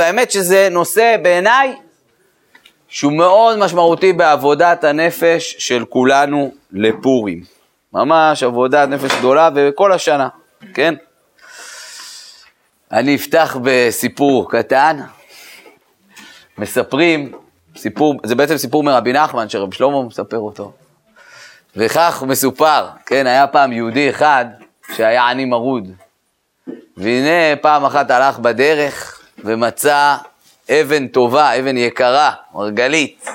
והאמת שזה נושא בעיניי שהוא מאוד משמעותי בעבודת הנפש של כולנו לפורים. ממש עבודת נפש גדולה וכל השנה, כן? אני אפתח בסיפור קטן. מספרים, סיפור, זה בעצם סיפור מרבי נחמן שרב שלמה מספר אותו. וכך מסופר, כן, היה פעם יהודי אחד שהיה עני מרוד. והנה פעם אחת הלך בדרך ומצא אבן טובה, אבן יקרה, מרגלית.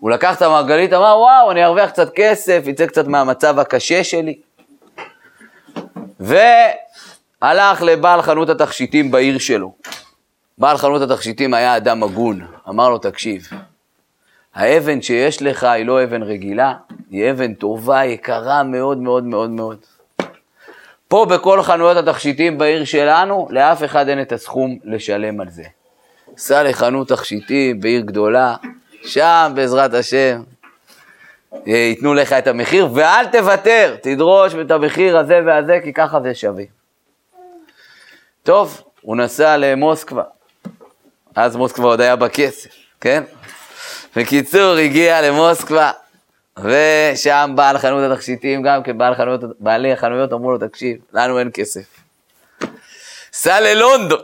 הוא לקח את המרגלית, אמר, וואו, אני ארוויח קצת כסף, יצא קצת מהמצב הקשה שלי. והלך לבעל חנות התכשיטים בעיר שלו. בעל חנות התכשיטים היה אדם הגון, אמר לו, תקשיב, האבן שיש לך היא לא אבן רגילה, היא אבן טובה, יקרה מאוד מאוד מאוד מאוד. פה בכל חנויות התכשיטים בעיר שלנו, לאף אחד אין את הסכום לשלם על זה. סע לחנות תכשיטים בעיר גדולה, שם בעזרת השם ייתנו לך את המחיר, ואל תוותר, תדרוש את המחיר הזה והזה, כי ככה זה שווה. טוב, הוא נסע למוסקבה, אז מוסקבה עוד היה בכסף, כן? בקיצור, הגיע למוסקבה, ושם בעל חנות התכשיטים, גם כבעל חנות, בעלי החנויות אמרו לו, תקשיב, לנו אין כסף. סע ללונדון.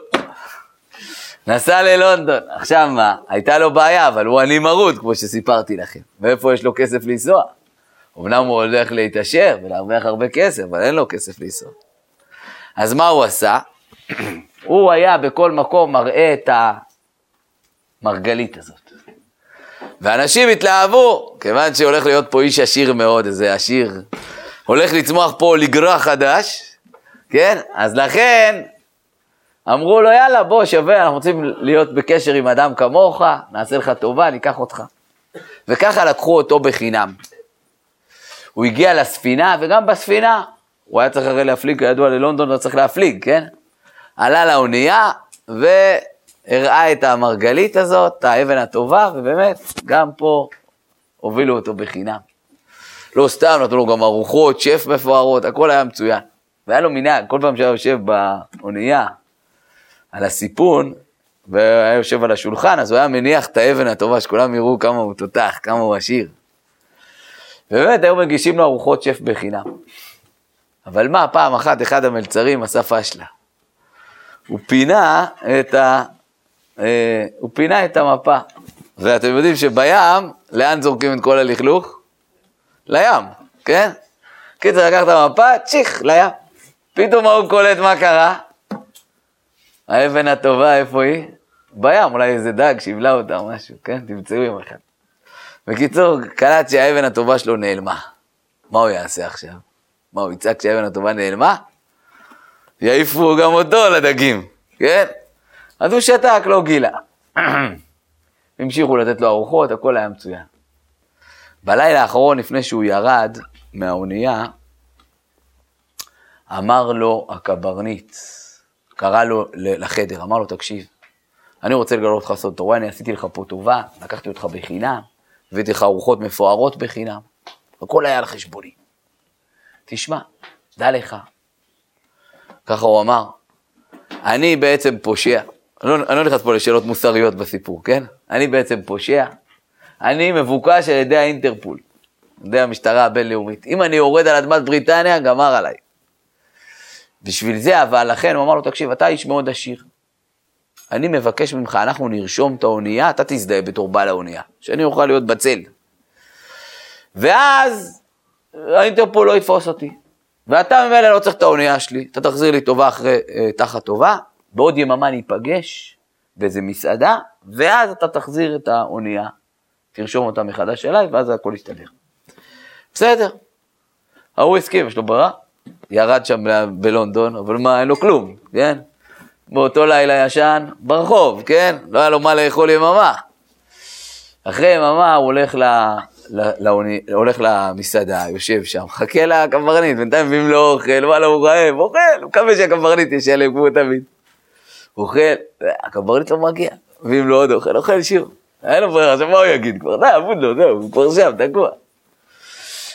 נסע ללונדון. עכשיו מה, הייתה לו בעיה, אבל הוא עני מרוד, כמו שסיפרתי לכם. ואיפה יש לו כסף לנסוע? אמנם הוא הולך להתעשר ולהרוויח הרבה כסף, אבל אין לו כסף לנסוע. אז מה הוא עשה? הוא היה בכל מקום מראה את המרגלית הזאת. ואנשים התלהבו, כיוון שהולך להיות פה איש עשיר מאוד, איזה עשיר, הולך לצמוח פה לגרוע חדש, כן? אז לכן אמרו לו, יאללה, בוא, שווה, אנחנו רוצים להיות בקשר עם אדם כמוך, נעשה לך טובה, ניקח אותך. וככה לקחו אותו בחינם. הוא הגיע לספינה, וגם בספינה, הוא היה צריך הרי להפליג, כידוע ללונדון לא צריך להפליג, כן? עלה לאונייה, ו... הראה את המרגלית הזאת, האבן הטובה, ובאמת, גם פה הובילו אותו בחינם. לא סתם, נתנו לו גם ארוחות, שף מפוארות, הכל היה מצוין. והיה לו מנהג, כל פעם שהיה יושב באונייה על הסיפון, והיה יושב על השולחן, אז הוא היה מניח את האבן הטובה, שכולם יראו כמה הוא תותח, כמה הוא עשיר. ובאמת, היו מגישים לו ארוחות שף בחינם. אבל מה, פעם אחת אחד המלצרים עשה פשלה. הוא פינה את ה... אה, הוא פינה את המפה. ואתם יודעים שבים, לאן זורקים את כל הלכלוך? לים, כן? קיצר, לקח את המפה, צ'יך, לים. פתאום ההוא קולט מה קרה. האבן הטובה, איפה היא? בים, אולי איזה דג שיבלה אותה או משהו, כן? תמצאו יום אחד. בקיצור, קלט שהאבן הטובה שלו נעלמה. מה הוא יעשה עכשיו? מה, הוא יצעק שהאבן הטובה נעלמה? יעיפו גם אותו לדגים, כן? אז הוא שתק, לא גילה. המשיכו לתת לו ארוחות, הכל היה מצוין. בלילה האחרון, לפני שהוא ירד מהאונייה, אמר לו הקברניט, קרא לו לחדר, אמר לו, תקשיב, אני רוצה לגלות לך סוד תורה, אני עשיתי לך פה טובה, לקחתי אותך בחינם, הבאתי לך ארוחות מפוארות בחינם, הכל היה על חשבוני. תשמע, דע לך. ככה הוא אמר, אני בעצם פושע. לא, אני לא נכנס פה לשאלות מוסריות בסיפור, כן? אני בעצם פושע, אני מבוקש על ידי האינטרפול, על ידי המשטרה הבינלאומית. אם אני יורד על אדמת בריטניה, גמר עליי. בשביל זה, אבל לכן הוא אמר לו, תקשיב, אתה איש מאוד עשיר. אני מבקש ממך, אנחנו נרשום את האונייה, אתה תזדהה בתור בעל האונייה, שאני אוכל להיות בצל. ואז האינטרפול לא יתפוס אותי. ואתה ממילא לא צריך את האונייה שלי, אתה תחזיר לי טובה אחרי אה, תחת טובה, בעוד יממה ניפגש באיזה מסעדה, ואז אתה תחזיר את האונייה, תרשום אותה מחדש אליי, ואז הכל יסתדר. בסדר. ההוא הסכים, יש לו ברירה, ירד שם בלונדון, אבל מה, אין לו כלום, כן? באותו לילה ישן ברחוב, כן? לא היה לו מה לאכול יממה. אחרי יממה הוא הולך, ל... לעוני, הולך למסעדה, יושב שם, חכה לקברניט, בינתיים מביאים לו אוכל, וואלה הוא רעב, אוכל, מקווה שהקברניט ישלם כמו תמיד. אוכל, הקברניט לא מגיע, מביאים לו עוד אוכל, אוכל עשיר. אין לו ברירה, עכשיו מה הוא יגיד כבר? די, אבוד לו, זהו, הוא כבר שם, תקוע.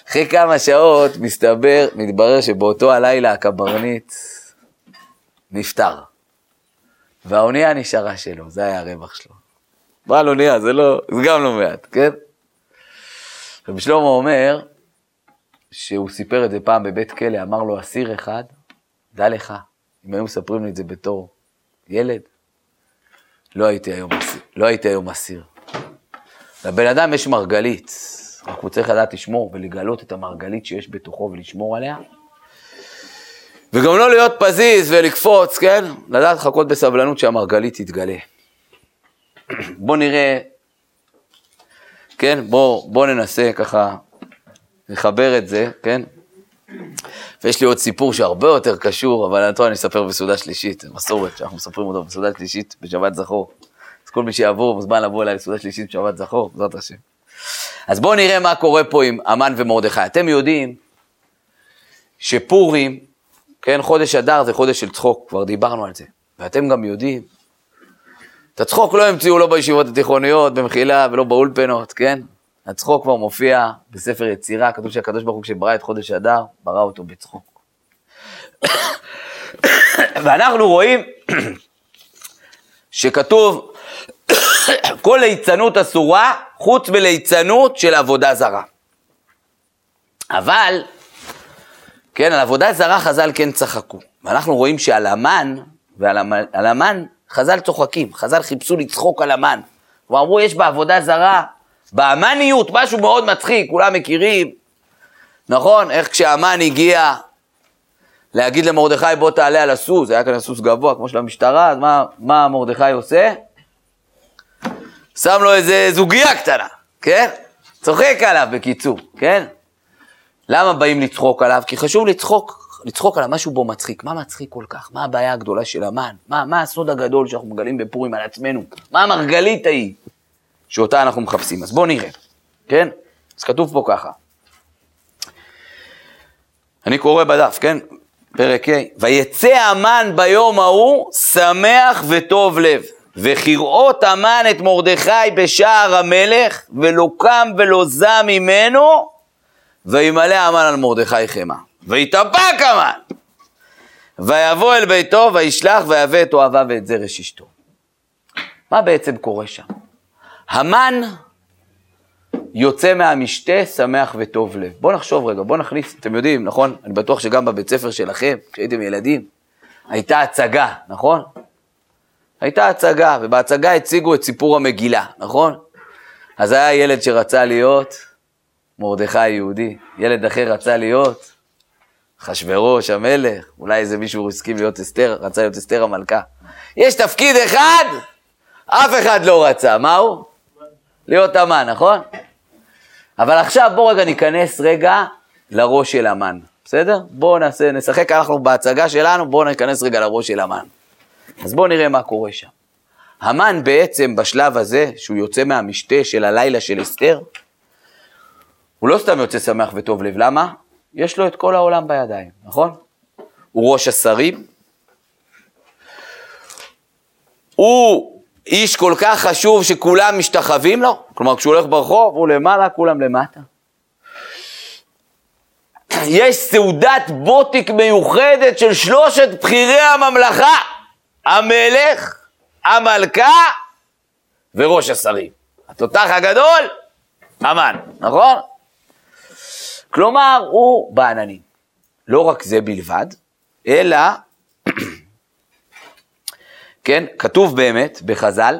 אחרי כמה שעות מסתבר, מתברר שבאותו הלילה הקברניט נפטר. והאונייה נשארה שלו, זה היה הרווח שלו. בעל אונייה, זה לא, זה גם לא מעט, כן? רבי שלמה אומר, שהוא סיפר את זה פעם בבית כלא, אמר לו אסיר אחד, דע לך, אם היו מספרים לי את זה בתור ילד, לא הייתי היום אסיר. לא הייתי היום אסיר. לבן אדם יש מרגלית, רק הוא צריך לדעת לשמור ולגלות את המרגלית שיש בתוכו ולשמור עליה. וגם לא להיות פזיז ולקפוץ, כן? לדעת לחכות בסבלנות שהמרגלית תתגלה. בואו נראה, כן? בואו בוא ננסה ככה לחבר את זה, כן? ויש לי עוד סיפור שהרבה יותר קשור, אבל אותו אני אספר בסעודה שלישית, מסורת שאנחנו מספרים אותו בסעודה שלישית בשבת זכור. אז כל מי שיעבור מוזמן לבוא אליי לסעודה שלישית בשבת זכור, בעזרת השם. אז בואו נראה מה קורה פה עם המן ומרדכי. אתם יודעים שפורים, כן, חודש אדר זה חודש של צחוק, כבר דיברנו על זה. ואתם גם יודעים, את הצחוק לא המציאו לא בישיבות התיכוניות, במחילה ולא באולפנות, כן? הצחוק כבר מופיע בספר יצירה, כתוב שהקדוש ברוך הוא כשברא את חודש אדר, ברא אותו בצחוק. ואנחנו רואים שכתוב כל ליצנות אסורה חוץ מליצנות של עבודה זרה. אבל, כן, על עבודה זרה חז"ל כן צחקו. ואנחנו רואים שעל המן, ועל המן חז"ל צוחקים, חז"ל חיפשו לצחוק על המן. ואמרו, יש בעבודה זרה בהמניות, משהו מאוד מצחיק, כולם מכירים, נכון? איך כשהמן הגיע להגיד למרדכי בוא תעלה על הסוס, היה כאן הסוס גבוה כמו של המשטרה, אז מה, מה מרדכי עושה? שם לו איזה זוגיה קטנה, כן? צוחק עליו בקיצור, כן? למה באים לצחוק עליו? כי חשוב לצחוק, לצחוק עליו משהו בו מצחיק. מה מצחיק כל כך? מה הבעיה הגדולה של המן? מה, מה הסוד הגדול שאנחנו מגלים בפורים על עצמנו? מה המרגלית ההיא? שאותה אנחנו מחפשים. אז בואו נראה, כן? אז כתוב פה ככה. אני קורא בדף, כן? פרק ה', ויצא המן ביום ההוא שמח וטוב לב, וכראות המן את מרדכי בשער המלך, ולא קם ולא זע ממנו, וימלא המן על מרדכי חמא. ויתאפק המן, ויבוא אל ביתו, וישלח, ויבא את אוהביו ואת זרש אשתו. מה בעצם קורה שם? המן יוצא מהמשתה שמח וטוב לב. בואו נחשוב רגע, בואו נכניס, אתם יודעים, נכון? אני בטוח שגם בבית ספר שלכם, כשהייתם ילדים, הייתה הצגה, נכון? הייתה הצגה, ובהצגה הציגו את סיפור המגילה, נכון? אז היה ילד שרצה להיות מרדכי יהודי, ילד אחר רצה להיות אחשוורוש המלך, אולי איזה מישהו הסכים להיות אסתר, רצה להיות אסתר המלכה. יש תפקיד אחד, אף אחד לא רצה, מהו? להיות המן, נכון? אבל עכשיו בואו רגע ניכנס רגע לראש של המן, בסדר? בואו נעשה, נשחק אנחנו בהצגה שלנו, בואו ניכנס רגע לראש של המן. אז בואו נראה מה קורה שם. המן בעצם בשלב הזה, שהוא יוצא מהמשתה של הלילה של אסתר, הוא לא סתם יוצא שמח וטוב לב, למה? יש לו את כל העולם בידיים, נכון? הוא ראש השרים, הוא איש כל כך חשוב שכולם משתחווים לו? כלומר, כשהוא הולך ברחוב, הוא למעלה, כולם למטה. יש סעודת בוטיק מיוחדת של שלושת בכירי הממלכה, המלך, המלכה וראש השרים. התותח הגדול, המן, נכון? כלומר, הוא בעננים. לא רק זה בלבד, אלא כן, כתוב באמת בחז"ל,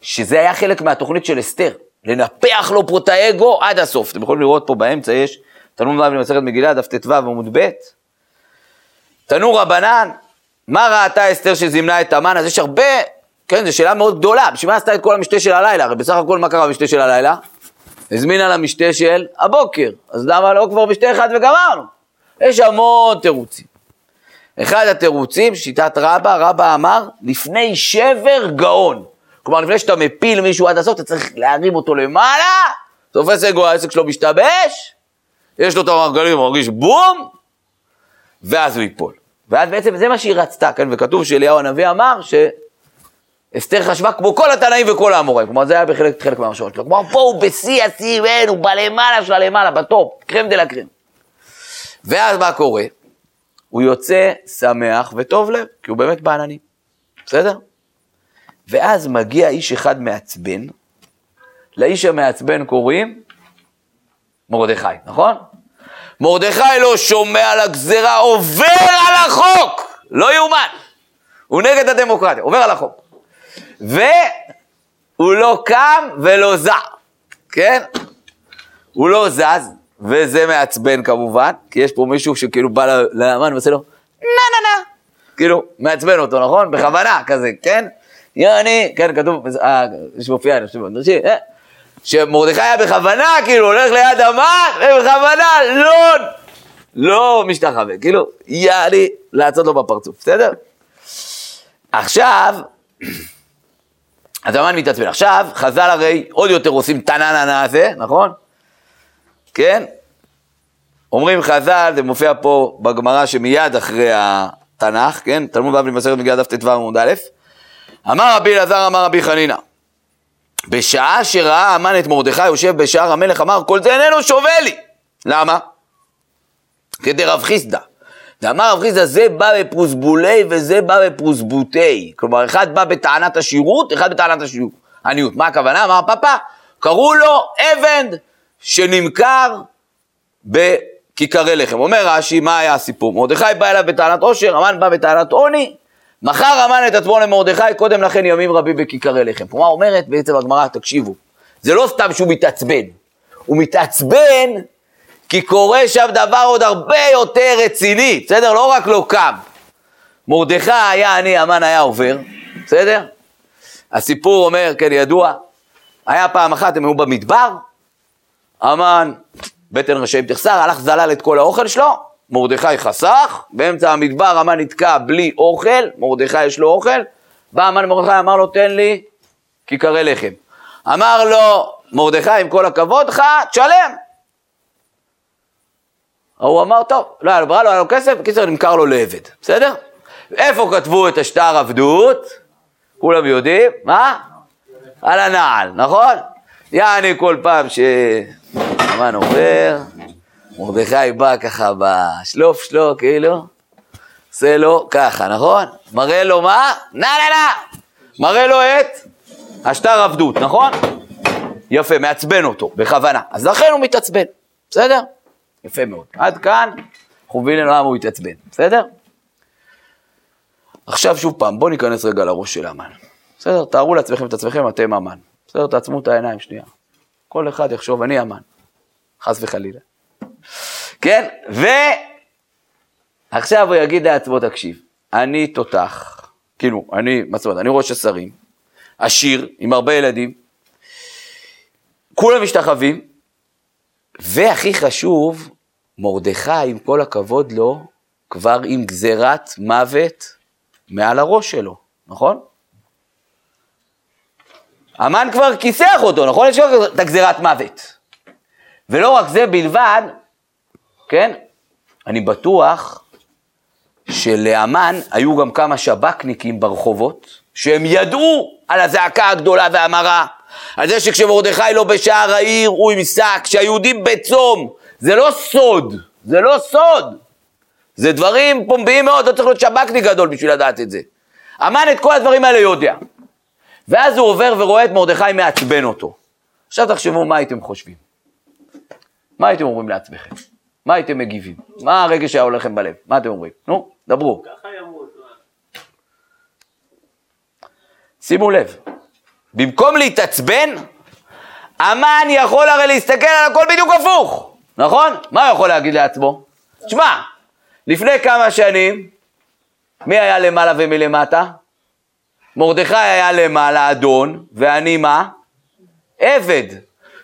שזה היה חלק מהתוכנית של אסתר, לנפח לו פה את האגו עד הסוף. אתם יכולים לראות פה באמצע יש תנור נאמר במסכת מגילה, דף ט"ו עמוד ב', תנור רבנן, מה ראתה אסתר שזימנה את המן? אז יש הרבה, כן, זו שאלה מאוד גדולה, בשביל מה עשתה את כל המשתה של הלילה? הרי בסך הכל מה קרה במשתה של הלילה? הזמינה למשתה של הבוקר, אז למה לא כבר משתה אחד וגמרנו? יש המון תירוצים. אחד התירוצים, שיטת רבא, רבא אמר, לפני שבר גאון. כלומר, לפני שאתה מפיל מישהו עד הסוף, אתה צריך להרים אותו למעלה, תופס אגו, העסק שלו משתבש, יש לו את המרגלים, הוא מרגיש בום, ואז הוא ייפול. ואז בעצם זה מה שהיא רצתה, כן, וכתוב שאליהו הנביא אמר שאסתר חשבה כמו כל התנאים וכל האמוראים, כלומר זה היה בהחלט חלק מהמשמעות שלו, כלומר פה הוא בשיא השיא, ואין, הוא בלמעלה של הלמעלה, בטופ, קרם דה לה קרם. ואז מה קורה? הוא יוצא שמח וטוב לב, כי הוא באמת בעננים. בסדר? ואז מגיע איש אחד מעצבן, לאיש המעצבן קוראים מרדכי, נכון? מרדכי לא שומע על הגזרה, עובר על החוק! לא יאומן. הוא נגד הדמוקרטיה, עובר על החוק. והוא לא קם ולא זע, כן? הוא לא זז, וזה מעצבן כמובן, כי יש פה מישהו שכאילו בא לאמן ועושה לו נה נה נה, כאילו מעצבן אותו, נכון? בכוונה כזה, כן? יעני, כן, כתוב, אה, יש מופיע, אני חושב, אה, שמרדכי היה בכוונה, כאילו, הולך ליד המן, ובכוונה לא, לא משתחווה, כאילו, יעני, לעצות לו בפרצוף, בסדר? עכשיו, אז המן מתעצבן. עכשיו, חז"ל הרי עוד יותר עושים טנננה הזה, נכון? כן? אומרים חז"ל, זה מופיע פה בגמרא שמיד אחרי התנ"ך, כן? תלמוד בבלי מסכת מגיע דף ט"ו עמוד א', אמר רבי אלעזר, אמר רבי חנינא, בשעה שראה המן את מרדכי יושב בשער המלך, אמר, כל זה איננו שווה לי. למה? כדי רב חיסדא. ואמר רב חיסדא, זה בא בפרוסבולי וזה בא בפרוסבוטי. כלומר, אחד בא בטענת השירות, אחד בטענת השירות. עניות. מה הכוונה? אמר פאפה, קראו לו אבן שנמכר בכיכרי לחם. אומר רש"י, מה היה הסיפור? מרדכי בא אליו בטענת עושר, המן בא בטענת עוני, מכר המן את עצמו למרדכי, קודם לכן ימים רבים בכיכרי לחם. כלומר, אומרת בעצם הגמרא, תקשיבו, זה לא סתם שהוא מתעצבן, הוא מתעצבן כי קורה שם דבר עוד הרבה יותר רציני, בסדר? לא רק לא קם. מרדכי היה אני, המן היה עובר, בסדר? הסיפור אומר, כן, ידוע, היה פעם אחת, הם היו במדבר, המן, בטן רשעים תחסר, הלך זלל את כל האוכל שלו, מרדכי חסך, באמצע המדבר המן נתקע בלי אוכל, מרדכי יש לו אוכל, בא המן מרדכי, אמר לו, תן לי כיכרי לחם. אמר לו, מרדכי, עם כל הכבוד לך, תשלם. הוא אמר, טוב, לא היה לו ברירה, לא היה לו כסף, בקיצור נמכר לו לעבד, בסדר? איפה כתבו את השטר עבדות? כולם יודעים, מה? על הנעל, נכון? יעני כל פעם שהמן עובר, מרדכי בא ככה בשלוף שלו, כאילו, עושה לו ככה, נכון? מראה לו מה? נה נה נה! מראה לו את השטר עבדות, נכון? יפה, מעצבן אותו, בכוונה. אז לכן הוא מתעצבן, בסדר? יפה מאוד. עד כאן, אנחנו מבינים למה הוא התעצבן, בסדר? עכשיו שוב פעם, בואו ניכנס רגע לראש של המן. בסדר? תארו לעצמכם את עצמכם, אתם המן. בסדר? תעצמו את העיניים שנייה. כל אחד יחשוב, אני המן. חס וחלילה. כן? ועכשיו הוא יגיד לעצמו, תקשיב, אני תותח, כאילו, אני, מה זאת אומרת, אני ראש השרים, עשיר, עם הרבה ילדים, כולם משתחווים, והכי חשוב, מרדכי, עם כל הכבוד לו, כבר עם גזירת מוות מעל הראש שלו, נכון? המן כבר כיסח אותו, נכון? יש לו את הגזירת מוות. ולא רק זה בלבד, כן? אני בטוח שלאמן היו גם כמה שב"כניקים ברחובות, שהם ידעו על הזעקה הגדולה והמרה, על זה שכשמרדכי לא בשער העיר הוא עם שק, שהיהודים בצום, זה לא סוד, זה לא סוד, זה דברים פומביים מאוד, לא צריך להיות שב"כניק גדול בשביל לדעת את זה. אמן את כל הדברים האלה יודע. ואז הוא עובר ורואה את מרדכי מעצבן אותו. עכשיו תחשבו מה הייתם חושבים. מה הייתם אומרים לעצמכם? מה הייתם מגיבים? מה הרגש שהיה הולך לכם בלב? מה אתם אומרים? נו, דברו. שימו לב, במקום להתעצבן, המן יכול הרי להסתכל על הכל בדיוק הפוך, נכון? מה הוא יכול להגיד לעצמו? תשמע, לפני כמה שנים, מי היה למעלה ומי למטה? מרדכי היה למעלה אדון, ואני מה? עבד.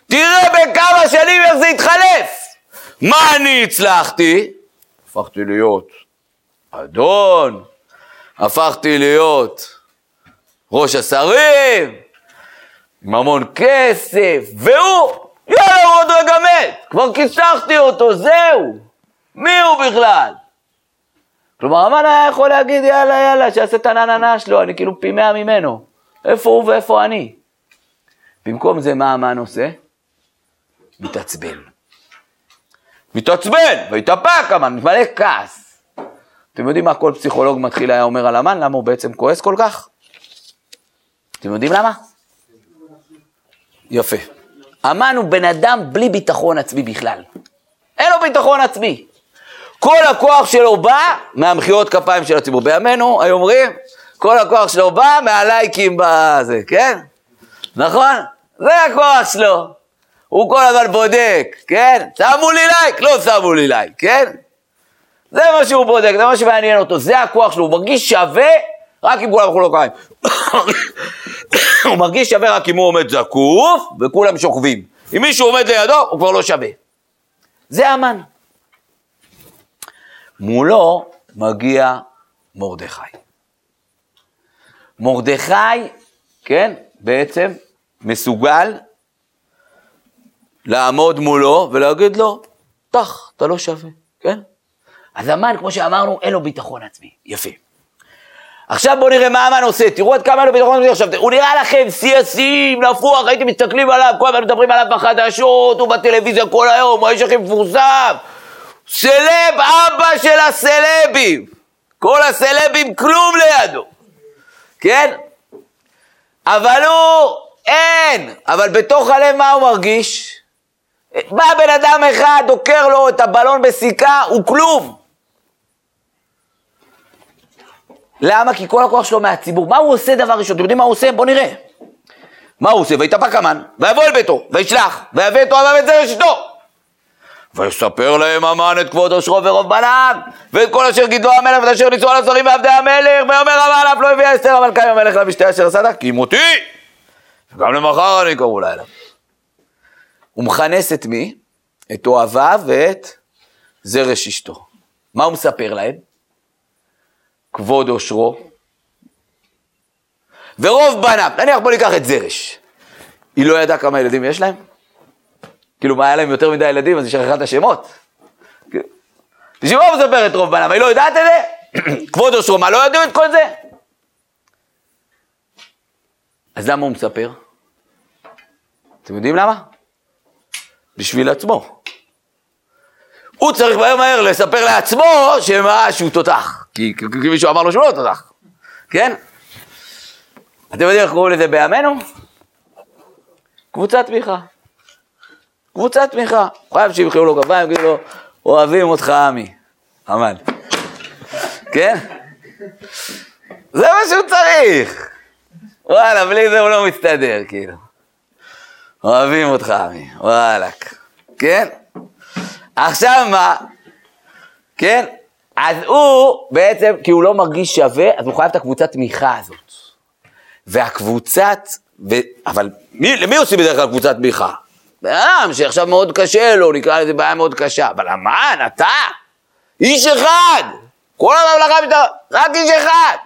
תראה בכמה שנים איך זה התחלף. מה אני הצלחתי? הפכתי להיות אדון, הפכתי להיות ראש השרים, עם המון כסף, והוא, יאללה, הוא עוד רגע מת, כבר כיסחתי אותו, זהו. מי הוא בכלל? כלומר, המן היה יכול להגיד, יאללה, יאללה, שיעשה את הנננה שלו, אני כאילו פי מאה ממנו. איפה הוא ואיפה אני? במקום זה, מה המן עושה? מתעצבן. מתעצבן, והתאפק המן, מתמלא כעס. אתם יודעים מה כל פסיכולוג מתחיל היה אומר על המן? למה הוא בעצם כועס כל כך? אתם יודעים למה? יפה. המן הוא בן אדם בלי ביטחון עצמי בכלל. אין לו ביטחון עצמי. כל הכוח שלו בא מהמחיאות כפיים של הציבור. בימינו, היו אומרים, כל הכוח שלו בא מהלייקים בזה, כן? נכון? זה הכוח שלו. הוא כל הזמן בודק, כן? שמו לי לייק, לא שמו לי לייק, כן? זה מה שהוא בודק, זה מה שמעניין אותו, זה הכוח שלו, הוא מרגיש שווה רק אם כולם אוכלו קיים. הוא מרגיש שווה רק אם הוא עומד זקוף וכולם שוכבים. אם מישהו עומד לידו, הוא כבר לא שווה. זה המן. מולו מגיע מרדכי. מרדכי, כן, בעצם מסוגל לעמוד מולו ולהגיד לו, טח, אתה לא שווה, כן? אז המן, כמו שאמרנו, אין לו ביטחון עצמי. יפה. עכשיו בואו נראה מה המן עושה, תראו עד כמה אין לו ביטחון עצמי עכשיו, הוא נראה לכם שיא השיאים, נפוח, הייתם מסתכלים עליו, כל הזמן מדברים עליו בחדשות, הוא בטלוויזיה כל היום, הוא האיש הכי מפורסם, סלב, אבא של הסלבים, כל הסלבים כלום לידו, כן? אבל הוא, אין, אבל בתוך הלב מה הוא מרגיש? בא בן אדם אחד, דוקר לו את הבלון בסיכה, הוא כלום. למה? כי כל הכוח שלו מהציבור. מה הוא עושה דבר ראשון? אתם יודעים מה הוא עושה? בואו נראה. מה הוא עושה? ויתאפק המן, ויבוא אל ביתו, וישלח, ויביא את אוהביו את זרע אשתו. ויספר להם המן את כבוד עושרו ורוב בניו, ואת כל אשר גידלו המלך ואת אשר ניסו על השרים ועבדי המלך, ויאמר המן אף לא הביא אסתר, אבל קיים המלך למשתה אשר עשה כי מותי, וגם למחר אני קראו לילה. הוא מכנס את מי? את אוהביו ואת זרש אשתו. מה הוא מספר להם? כבוד עושרו ורוב בניו. נניח בוא ניקח את זרש. היא לא ידעה כמה ילדים יש להם? כאילו, מה היה להם יותר מדי ילדים, אז היא שכחה את השמות. מה הוא מספר את רוב בניו? היא לא יודעת את זה? כבוד עושרו, מה, לא ידעו את כל זה? אז למה הוא מספר? אתם יודעים למה? בשביל עצמו. הוא צריך מהר מהר לספר לעצמו שמה שהוא תותח, כי מישהו אמר לו שהוא לא תותח, כן? אתם יודעים איך קוראים לזה בימינו? קבוצת תמיכה. קבוצת תמיכה. חייב שימחאו לו כפיים, יגידו לו, אוהבים אותך עמי. אמן. כן? זה מה שהוא צריך. וואלה, בלי זה הוא לא מסתדר, כאילו. אוהבים אותך, עמי, וואלכ. כן? עכשיו מה? כן? אז הוא בעצם, כי הוא לא מרגיש שווה, אז הוא חייב את הקבוצת תמיכה הזאת. והקבוצת, ו... אבל מי, למי עושים בדרך כלל קבוצת תמיכה? אדם שעכשיו מאוד קשה לו, נקרא לזה בעיה מאוד קשה. אבל אמן, אתה, איש אחד, כל הממלכה, רק איש אחד.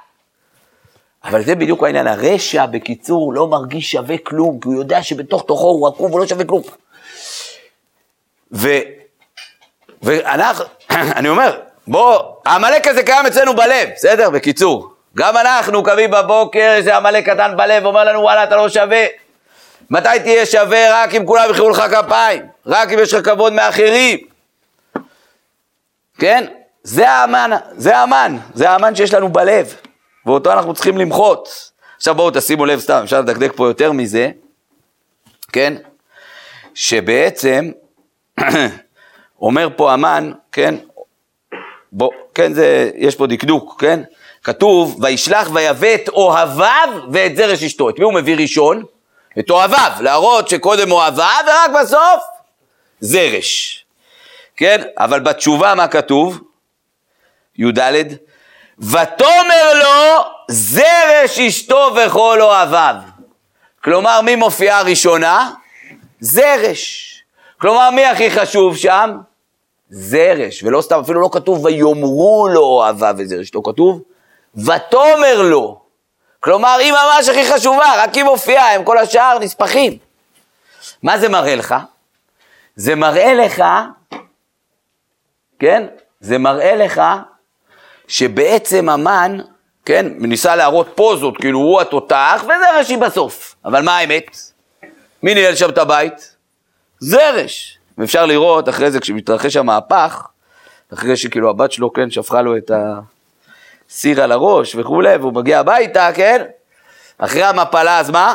אבל זה בדיוק העניין, הרשע בקיצור לא מרגיש שווה כלום, כי הוא יודע שבתוך תוכו הוא עקוב ולא שווה כלום. ו... ואנחנו, אני אומר, בוא, העמלק הזה קיים אצלנו בלב, בסדר? בקיצור. גם אנחנו קמים בבוקר, יש עמלק קטן בלב, אומר לנו וואלה אתה לא שווה. מתי תהיה שווה? רק אם כולם יחאו לך כפיים, רק אם יש לך כבוד מאחרים. כן? זה האמן, זה האמן, זה האמן שיש לנו בלב. ואותו אנחנו צריכים למחות. עכשיו בואו תשימו לב סתם, אפשר לדקדק פה יותר מזה, כן? שבעצם, אומר פה המן, כן? בוא, כן, זה, יש פה דקדוק, כן? כתוב, וישלח ויבא את אוהביו ואת זרש אשתו. את מי הוא מביא ראשון? את אוהביו, להראות שקודם אוהביו ורק בסוף זרש. כן? אבל בתשובה מה כתוב? י"ד ותאמר לו זרש אשתו וכל אוהביו. כלומר, מי מופיעה ראשונה? זרש. כלומר, מי הכי חשוב שם? זרש. ולא סתם, אפילו לא כתוב ויאמרו לו אוהביו וזרש, לא כתוב ותאמר לו. כלומר, היא ממש הכי חשובה, רק היא מופיעה, הם כל השאר נספחים. מה זה מראה לך? זה מראה לך, כן? זה מראה לך שבעצם המן, כן, ניסה להראות פוזות, כאילו הוא התותח, וזה רש"י בסוף. אבל מה האמת? מי ניהל שם את הבית? זרש. ואפשר לראות אחרי זה, כשמתרחש המהפך, אחרי שכאילו הבת שלו, כן, שפכה לו את הסיר על הראש וכולי, והוא מגיע הביתה, כן? אחרי המפלה, אז מה?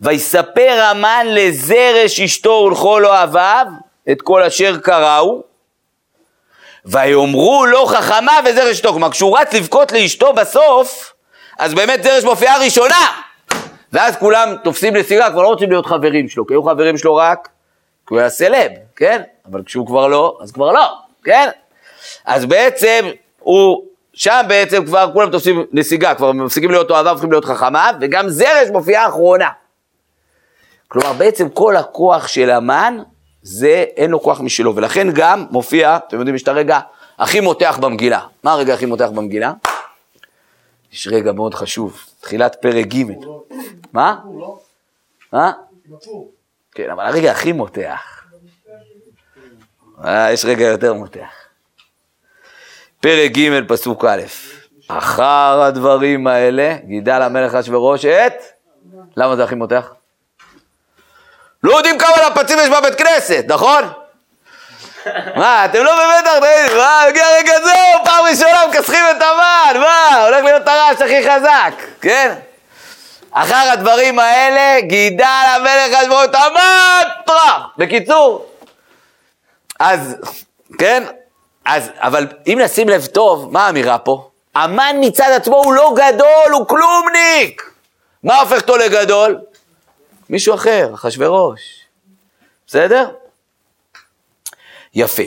ויספר המן לזרש אשתו ולכל אוהביו את כל אשר קראו, ויאמרו לו חכמה וזרש. כלומר, כשהוא רץ לבכות לאשתו בסוף, אז באמת זרש מופיעה ראשונה. ואז כולם תופסים נסיגה, כבר לא רוצים להיות חברים שלו, כי היו חברים שלו רק כי הוא היה סלב, כן? אבל כשהוא כבר לא, אז כבר לא, כן? אז בעצם הוא, שם בעצם כבר כולם תופסים נסיגה, כבר מפסיקים להיות אוהביו, הופכים להיות חכמיו, וגם זרש מופיעה אחרונה. כלומר, בעצם כל הכוח של המן, זה אין לו כוח משלו, ולכן גם מופיע, אתם יודעים, יש את הרגע הכי מותח במגילה. מה הרגע הכי מותח במגילה? יש רגע מאוד חשוב, תחילת פרק ג'. מה? מה? כן, אבל הרגע הכי מותח. אה, יש רגע יותר מותח. פרק ג', פסוק א', אחר הדברים האלה, גידל המלך אשוורוש את... למה זה הכי מותח? לא יודעים כמה נפצים יש בבית כנסת, נכון? מה, אתם לא במתח, תגידו, מה, הגיע רגע זהו, פעם ראשונה מכסחים את המן, מה, הולך להיות הרעש הכי חזק, כן? אחר הדברים האלה, גידל המלך המן, טראח. בקיצור, אז, כן? אז, אבל אם נשים לב טוב, מה האמירה פה? המן מצד עצמו הוא לא גדול, הוא כלומניק. מה הופך אותו לגדול? מישהו אחר, אחשוורוש. בסדר? יפה.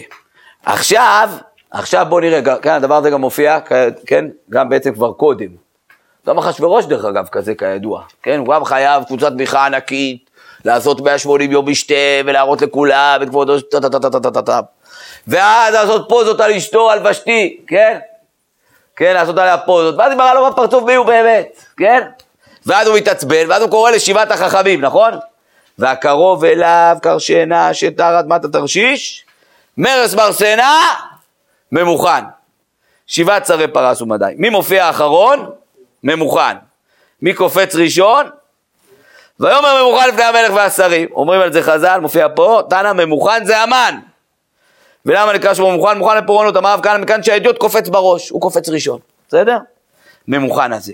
עכשיו, עכשיו בואו נראה, כן, הדבר הזה גם מופיע, כן, גם בעצם כבר קודם. גם אחשוורוש דרך אגב כזה כידוע, כן, הוא גם חייב קבוצת תמיכה ענקית, לעשות 180 יום משתה ולהראות לכולם את כבודו, טה-טה-טה-טה-טה-טה. ואז לעשות פוזות על אשתו, על ושתי, כן? כן, לעשות עליה פוזות, ואז היא מראה לו בפרצוף מי הוא באמת, כן? ואז הוא מתעצבן, ואז הוא קורא לשבעת החכמים, נכון? והקרוב אליו קרשנה שתר אדמת התרשיש, מרס ברסנה, ממוכן. שבעת שרי פרס ומדי. מי מופיע אחרון? ממוכן. מי קופץ ראשון? ויאמר ממוכן לפני המלך והשרים. אומרים על זה חז"ל, מופיע פה, תנא ממוכן זה המן. ולמה נקרא שמו ממוכן? מוכן לפורענות, אמר רב כהנא מכאן שהאדיוט קופץ בראש, הוא קופץ ראשון, בסדר? ממוכן הזה.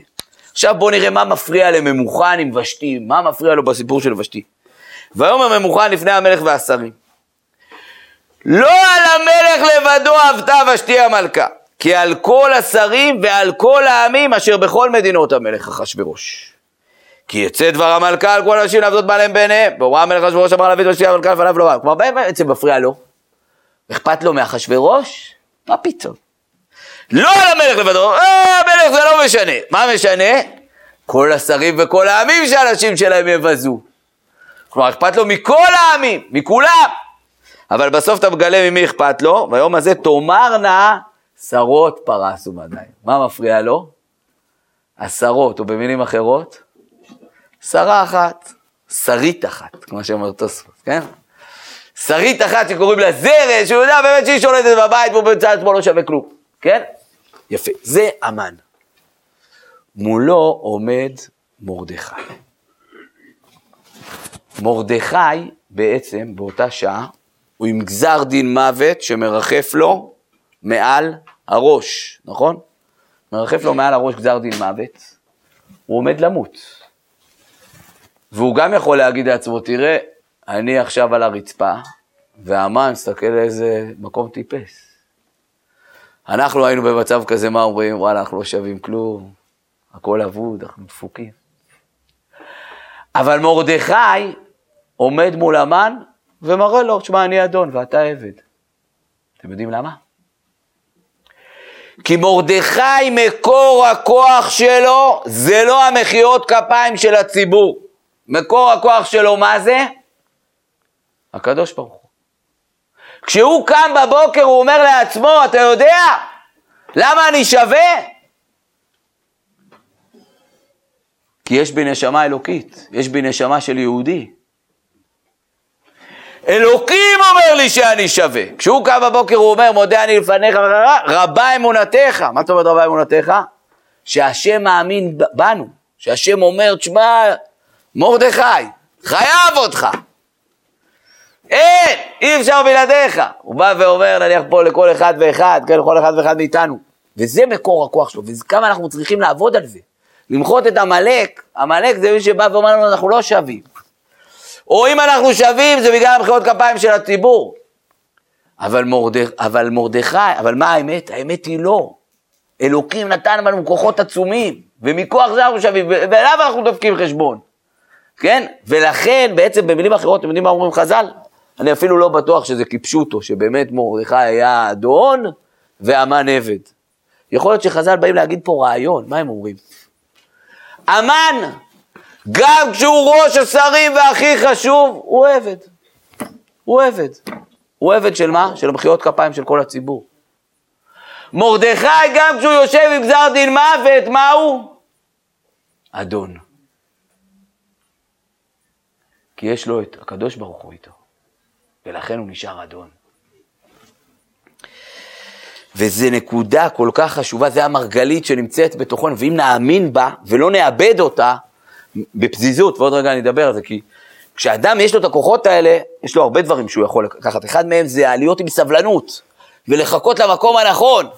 עכשיו בואו נראה מה מפריע לממוכן עם ושתי, מה מפריע לו בסיפור של ושתי. ויאמר ממוכן לפני המלך והשרים. לא על המלך לבדו עבדה ושתי המלכה, כי על כל השרים ועל כל העמים אשר בכל מדינות המלך אחשורוש. כי יצא דבר המלכה על כל אנשים לעבדות בעליהם בעיניהם. והוראה המלך אחשורוש אמר להביא את ושתי המלכה לפניו לא רע. כלומר, בעצם מפריע לו? אכפת לו מאחשוורוש? מה פתאום? לא על המלך לבדו, אה, המלך זה לא משנה. מה משנה? כל השרים וכל העמים שהאנשים שלהם יבזו. כלומר, אכפת לו מכל העמים, מכולם. אבל בסוף אתה מגלה ממי אכפת לו, והיום הזה תאמרנה שרות פרס ומדי. מה מפריע לו? עשרות, או במילים אחרות, שרה אחת, שרית אחת, כמו שאומר תוספות, כן? שרית אחת שקוראים לה זרש, שהוא יודע באמת שהיא שולטת בבית והוא בצד עצמו לא שווה כלום, כן? יפה, זה המן. מולו עומד מרדכי. מרדכי בעצם באותה שעה הוא עם גזר דין מוות שמרחף לו מעל הראש, נכון? מרחף לו מעל הראש גזר דין מוות, הוא עומד למות. והוא גם יכול להגיד לעצמו, תראה, אני עכשיו על הרצפה, והמן מסתכל לאיזה מקום טיפס. אנחנו היינו במצב כזה, מה אומרים? וואלה, אנחנו לא שווים כלום, הכל אבוד, אנחנו דפוקים. אבל מרדכי עומד מול המן ומראה לו, תשמע, אני אדון ואתה עבד. אתם יודעים למה? כי מרדכי, מקור הכוח שלו, זה לא המחיאות כפיים של הציבור. מקור הכוח שלו, מה זה? הקדוש ברוך. כשהוא קם בבוקר, הוא אומר לעצמו, אתה יודע למה אני שווה? כי יש בי נשמה אלוקית, יש בי נשמה של יהודי. אלוקים אומר לי שאני שווה. כשהוא קם בבוקר הוא אומר, מודה אני לפניך, רבה אמונתך. מה זאת אומרת רבה אמונתך? שהשם מאמין בנו, שהשם אומר, תשמע, מרדכי, חייב אותך. אין, אי אפשר בלעדיך. הוא בא ואומר, נניח פה לכל אחד ואחד, כן, לכל אחד ואחד מאיתנו. וזה מקור הכוח שלו, וכמה אנחנו צריכים לעבוד על זה. למחות את עמלק, עמלק זה מי שבא ואומר לנו אנחנו לא שווים. או אם אנחנו שווים זה בגלל המחיאות כפיים של הציבור. אבל, מורדכ, אבל מרדכי, אבל מה האמת? האמת היא לא. אלוקים נתן לנו כוחות עצומים, ומכוח זה אנחנו שווים, ואליו אנחנו דופקים חשבון. כן? ולכן בעצם במילים אחרות, אתם יודעים מה אומרים חז"ל? אני אפילו לא בטוח שזה כפשוטו, שבאמת מרדכי היה אדון והמן עבד. יכול להיות שחז"ל באים להגיד פה רעיון, מה הם אומרים? המן, גם כשהוא ראש השרים והכי חשוב, הוא עבד. הוא עבד. הוא עבד של מה? של מחיאות כפיים של כל הציבור. מרדכי, גם כשהוא יושב עם גזר דין מוות, מה הוא? אדון. כי יש לו את הקדוש ברוך הוא איתו, ולכן הוא נשאר אדון. וזו נקודה כל כך חשובה, זה המרגלית שנמצאת בתוכנו, ואם נאמין בה ולא נאבד אותה בפזיזות, ועוד רגע אני אדבר על זה, כי כשאדם יש לו את הכוחות האלה, יש לו הרבה דברים שהוא יכול לקחת. אחד מהם זה להיות עם סבלנות, ולחכות למקום הנכון.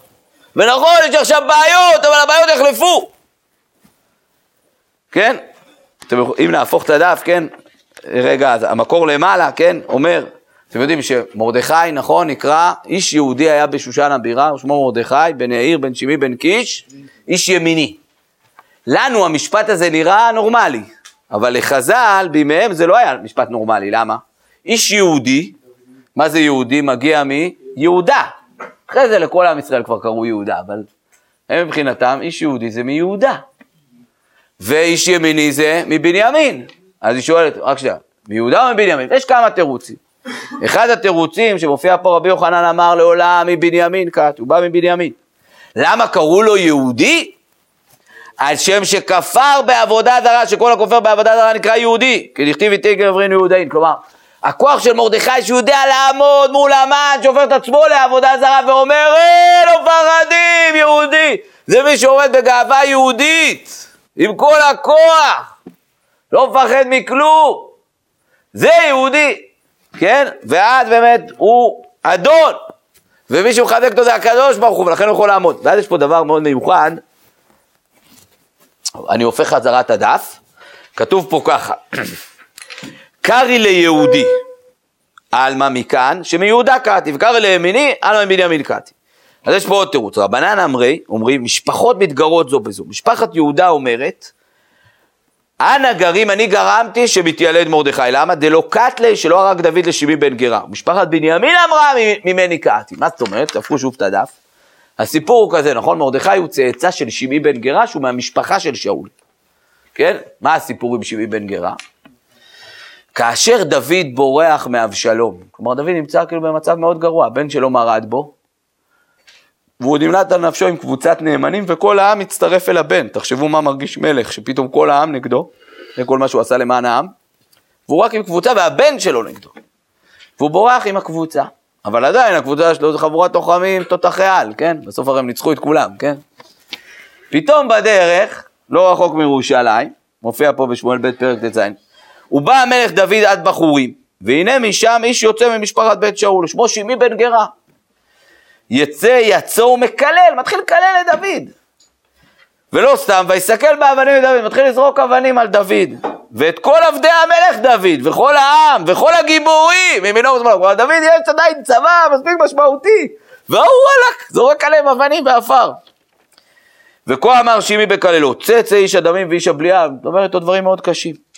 ונכון, יש עכשיו בעיות, אבל הבעיות יחלפו. כן? אתם, אם נהפוך את הדף, כן? רגע, אז המקור למעלה, כן? אומר, אתם יודעים שמרדכי, נכון, נקרא, איש יהודי היה בשושן הבירה, שמו מרדכי, בן יאיר, בן שמעי, בן קיש, איש ימיני. לנו המשפט הזה נראה נורמלי, אבל לחז"ל, בימיהם זה לא היה משפט נורמלי, למה? איש יהודי, מה זה יהודי? מגיע מיהודה. אחרי זה לכל עם ישראל כבר קראו יהודה, אבל הם מבחינתם, איש יהודי זה מיהודה. ואיש ימיני זה מבנימין. אז היא שואלת, רק שנייה, מיהודה או מבנימין? יש כמה תירוצים. אחד התירוצים שמופיע פה רבי יוחנן אמר לעולם מבנימין כת, הוא בא מבנימין. למה קראו לו יהודי? על שם שכפר בעבודה זרה, שכל הכופר בעבודה זרה נקרא יהודי, כי דכתיב איתי גברין יהודאין, כלומר, הכוח של מרדכי שהוא יודע לעמוד מול המן שהופך את עצמו לעבודה זרה ואומר, אה, לא פרדים, יהודי, זה מי שעומד בגאווה יהודית, עם כל הכוח, לא מפחד מכלום, זה יהודי, כן? ואז באמת הוא אדון, ומי שמחזק אותו זה הקדוש ברוך הוא, ולכן הוא יכול לעמוד. ואז יש פה דבר מאוד מיוחד, אני הופך חזרה את הדף, כתוב פה ככה, קרי ליהודי, עלמא מכאן, שמיהודה קאתי, וקרי לימיני, עלמא מבנימין קאתי. אז יש פה עוד תירוץ, רבנן אמרי, אומרים, משפחות מתגרות זו בזו. משפחת יהודה אומרת, אנא גרים, אני גרמתי שמתיילד מרדכי. למה? דלא קטלי שלא הרג דוד לשמעי בן גרה. משפחת בנימין אמרה ממני קאתי. מה זאת אומרת? תהפכו שוב את הדף. הסיפור הוא כזה, נכון? מרדכי הוא צאצא של שמעי בן גרה, שהוא מהמשפחה של שאול. כן? מה הסיפור עם שמעי בן גרה? כאשר דוד בורח מאבשלום, כלומר דוד נמצא כאילו במצב מאוד גרוע, הבן שלו מרד בו, והוא נמלט על נפשו עם קבוצת נאמנים, וכל העם מצטרף אל הבן. תחשבו מה מרגיש מלך, שפתאום כל העם נגדו, זה כל מה שהוא עשה למען העם, והוא רק עם קבוצה והבן שלו נגדו. והוא בורח עם הקבוצה. אבל עדיין הקבוצה שלו זה חבורת לוחמים תותחי על, כן? בסוף הרי הם ניצחו את כולם, כן? פתאום בדרך, לא רחוק מירושלים, מופיע פה בשמואל ב' פרק ט"ז, ובא המלך דוד עד בחורים, והנה משם איש יוצא ממשפחת בית שאול, שמו שימי בן גרה. יצא, יצא ומקלל, מתחיל לקלל את דוד. ולא סתם, ויסתכל באבנים לדוד, מתחיל לזרוק אבנים על דוד. ואת כל עבדי המלך דוד, וכל העם, וכל הגיבורים, ימינו ושמאלו. כלומר, דוד יש עדיין צבא מספיק משמעותי, והוא וואלכ, זורק עליהם אבנים ועפר. וכה אמר שימי בקללו, צא צא איש הדמים ואיש הבליעה, זאת אומרת, דברים מאוד קשים.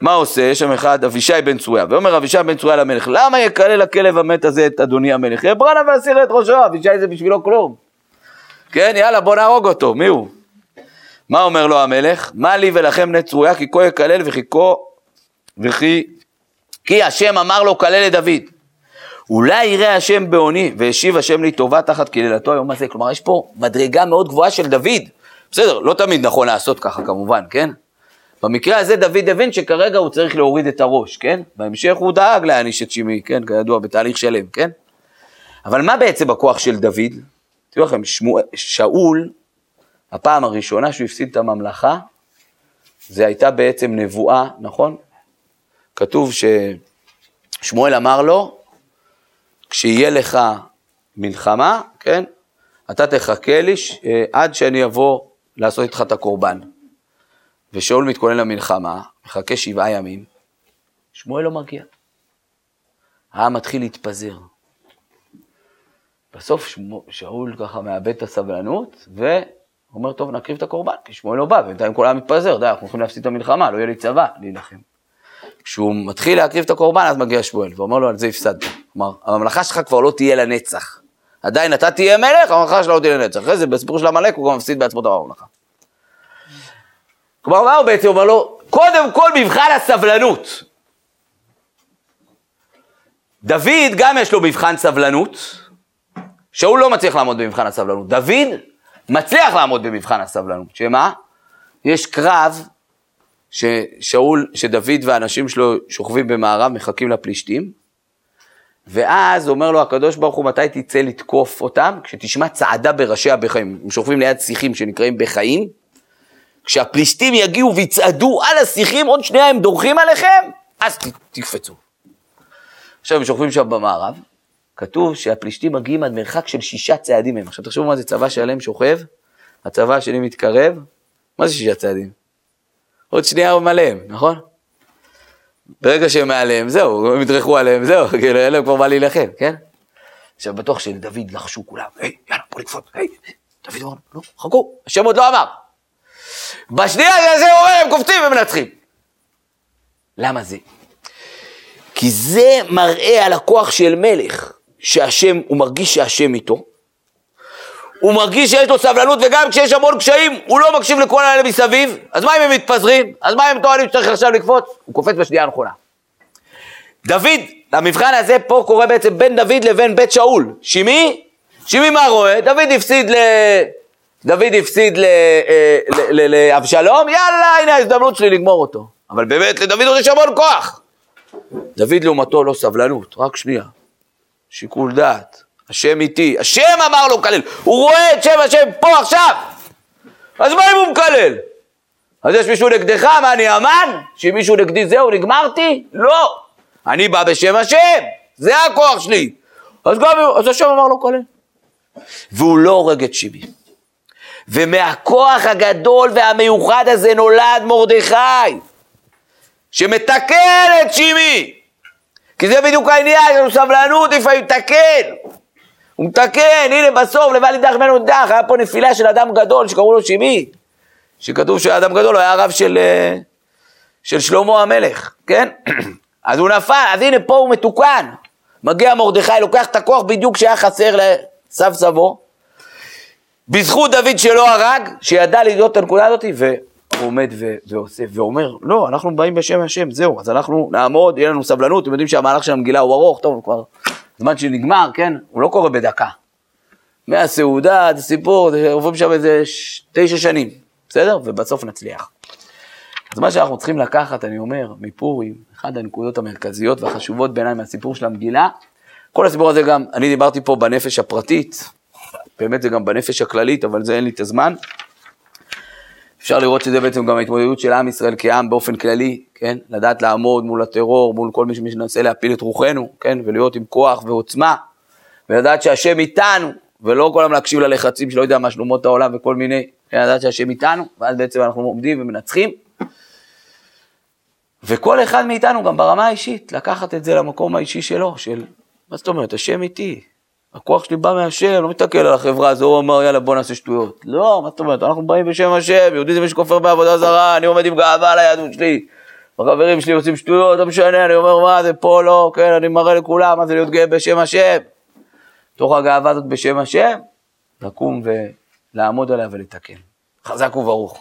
מה עושה? שם אחד, אבישי בן צרויה, ואומר אבישי בן צרויה למלך, למה יקלל הכלב המת הזה את אדוני המלך? יברנה ואסיר את ראשו, אבישי זה בשבילו כלום. כן, יאללה, בוא נהרוג אותו, מי הוא? מה אומר לו המלך? מה לי ולכם בני צרויה כי כה יקלל וכי כה וכי כי השם אמר לו כלל את דוד. אולי יראה השם בעוני והשיב השם לי טובה תחת קללתו היום הזה. כלומר יש פה מדרגה מאוד גבוהה של דוד. בסדר, לא תמיד נכון לעשות ככה כמובן, כן? במקרה הזה דוד הבין שכרגע הוא צריך להוריד את הראש, כן? בהמשך הוא דאג להעניש את שמעי, כן? כידוע, בתהליך שלם, כן? אבל מה בעצם הכוח של דוד? תראו לכם, שאול הפעם הראשונה שהוא הפסיד את הממלכה, זה הייתה בעצם נבואה, נכון? כתוב ששמואל אמר לו, כשיהיה לך מלחמה, כן, אתה תחכה לי. אה, עד שאני אבוא לעשות איתך את הקורבן. ושאול מתכונן למלחמה, מחכה שבעה ימים, שמואל לא מגיע. העם מתחיל להתפזר. בסוף שמו, שאול ככה מאבד את הסבלנות, ואומר, טוב, נקריב את הקורבן, כי שמואל לא בא, בינתיים כל העם מתפזר, די, אנחנו הולכים להפסיד את המלחמה, לא יהיה לי צבא להילחם. כשהוא מתחיל להקריב את הקורבן, אז מגיע שמואל, ואומר לו, על זה הפסדת. כלומר, הממלכה שלך כבר לא תהיה לנצח. עדיין אתה תהיה מלך, הממלכה שלך לא תהיה לנצח. אחרי זה, בסיפור של עמלק, הוא גם מפסיד בעצמו את הממלכה. כלומר, מה הוא בעצם אומר לו? קודם כל מבחן הסבלנות. דוד גם יש לו מבחן סבלנות, שאול לא מצליח לעמוד במבחן הסבלנות. דוד מצליח לעמוד במבחן הסבלנות, שמה? יש קרב ששאול, שדוד והאנשים שלו שוכבים במערב, מחכים לפלישתים, ואז אומר לו הקדוש ברוך הוא, מתי תצא לתקוף אותם? כשתשמע צעדה בראשי הבחיים. הם שוכבים ליד שיחים שנקראים בחיים. כשהפלישתים יגיעו ויצעדו על השיחים, עוד שנייה הם דורכים עליכם, אז תקפצו. עכשיו הם שוכבים שם במערב, כתוב שהפלישתים מגיעים עד מרחק של שישה צעדים מהם. עכשיו תחשבו מה זה צבא שלם שוכב, הצבא השני מתקרב, מה זה שישה צעדים? עוד שנייה הוא מעליהם, נכון? ברגע שהם מעליהם, זהו, הם ידרכו עליהם, זהו, כאילו אין להם כבר מה להילחם, כן? עכשיו בטוח שלדוד לחשו כולם, היי, יאללה, בוא נקפוץ, היי, דוד אומר, לא, חכו, השם עוד לא אמר. בשנייה הוא אומר, הם קופצים ומנצחים. למה זה? כי זה מראה על הכוח של מלך, שהשם, הוא מרגיש שהשם איתו, הוא מרגיש שיש לו סבלנות, וגם כשיש המון קשיים, הוא לא מקשיב לכל האלה מסביב, אז מה אם הם מתפזרים? אז מה אם טוענים שצריך עכשיו לקפוץ? הוא קופץ בשנייה הנכונה. דוד, המבחן הזה פה קורה בעצם בין דוד לבין בית שאול. שימי? שימי מה רואה? דוד הפסיד ל... דוד הפסיד אה, לאבשלום, יאללה, הנה ההזדמנות שלי לגמור אותו. אבל באמת, לדוד יש המון כוח. דוד לעומתו לא סבלנות, רק שנייה. שיקול דעת. השם איתי, השם אמר לו מקלל, הוא רואה את שם השם פה עכשיו, אז מה אם הוא מקלל? אז יש מישהו נגדך, מה אני אמן? שאם מישהו נגדי זהו, נגמרתי? לא, אני בא בשם השם, זה הכוח שלי. אז גם, אז השם אמר לו קלל. והוא לא הורג את שיבי. ומהכוח הגדול והמיוחד הזה נולד מרדכי, שמתקן את שימי. כי זה בדיוק העניין, יש לנו סבלנות לפעמים לתקן. הוא מתקן, הנה בסוף לבל ידח ממנו דח, היה פה נפילה של אדם גדול שקראו לו שימי, שכתוב שאדם גדול היה הרב של, אה, של שלמה המלך, כן? אז הוא נפל, אז הנה פה הוא מתוקן. מגיע מרדכי, לוקח את הכוח בדיוק שהיה חסר לסב סבו, בזכות דוד שלא הרג, שידע לדעות את הנקודה הזאת, והוא עומד ו- ועושה, ואומר, לא, אנחנו באים בשם השם, זהו, אז אנחנו נעמוד, יהיה לנו סבלנות, אתם יודעים שהמהלך של המגילה הוא ארוך, טוב, כבר זמן שנגמר, כן, הוא לא קורה בדקה. מהסעודה עד הסיפור, עוברים שם איזה ש... תשע שנים, בסדר? ובסוף נצליח. אז מה שאנחנו צריכים לקחת, אני אומר, מפורים, אחת הנקודות המרכזיות והחשובות בעיניי מהסיפור של המגילה, כל הסיפור הזה גם, אני דיברתי פה בנפש הפרטית, באמת זה גם בנפש הכללית, אבל זה אין לי את הזמן. אפשר לראות שזה בעצם גם ההתמודדות של עם ישראל כעם באופן כללי, כן? לדעת לעמוד מול הטרור, מול כל מי שמנסה להפיל את רוחנו, כן? ולהיות עם כוח ועוצמה, ולדעת שהשם איתנו, ולא כל הזמן להקשיב ללחצים שלא יודע מה שלומות העולם וכל מיני, כן? לדעת שהשם איתנו, ואז בעצם אנחנו עומדים ומנצחים. וכל אחד מאיתנו, גם ברמה האישית, לקחת את זה למקום האישי שלו, של, מה זאת אומרת, השם איתי, הכוח שלי בא מהשם, לא מתקל על החברה הזו, הוא אמר יאללה בוא נעשה שטויות. לא, מה זאת אומרת, אנחנו באים בשם השם, יהודי זה מי שכופר בעבודה זרה, אני עומד עם גאווה על היהדות שלי. החברים שלי עושים שטויות, לא משנה, אני אומר מה זה פה לא, כן, אני מראה לכולם מה זה להיות גאה בשם השם. תוך הגאווה הזאת בשם השם, לקום ולעמוד עליה ולתקן. חזק וברוך.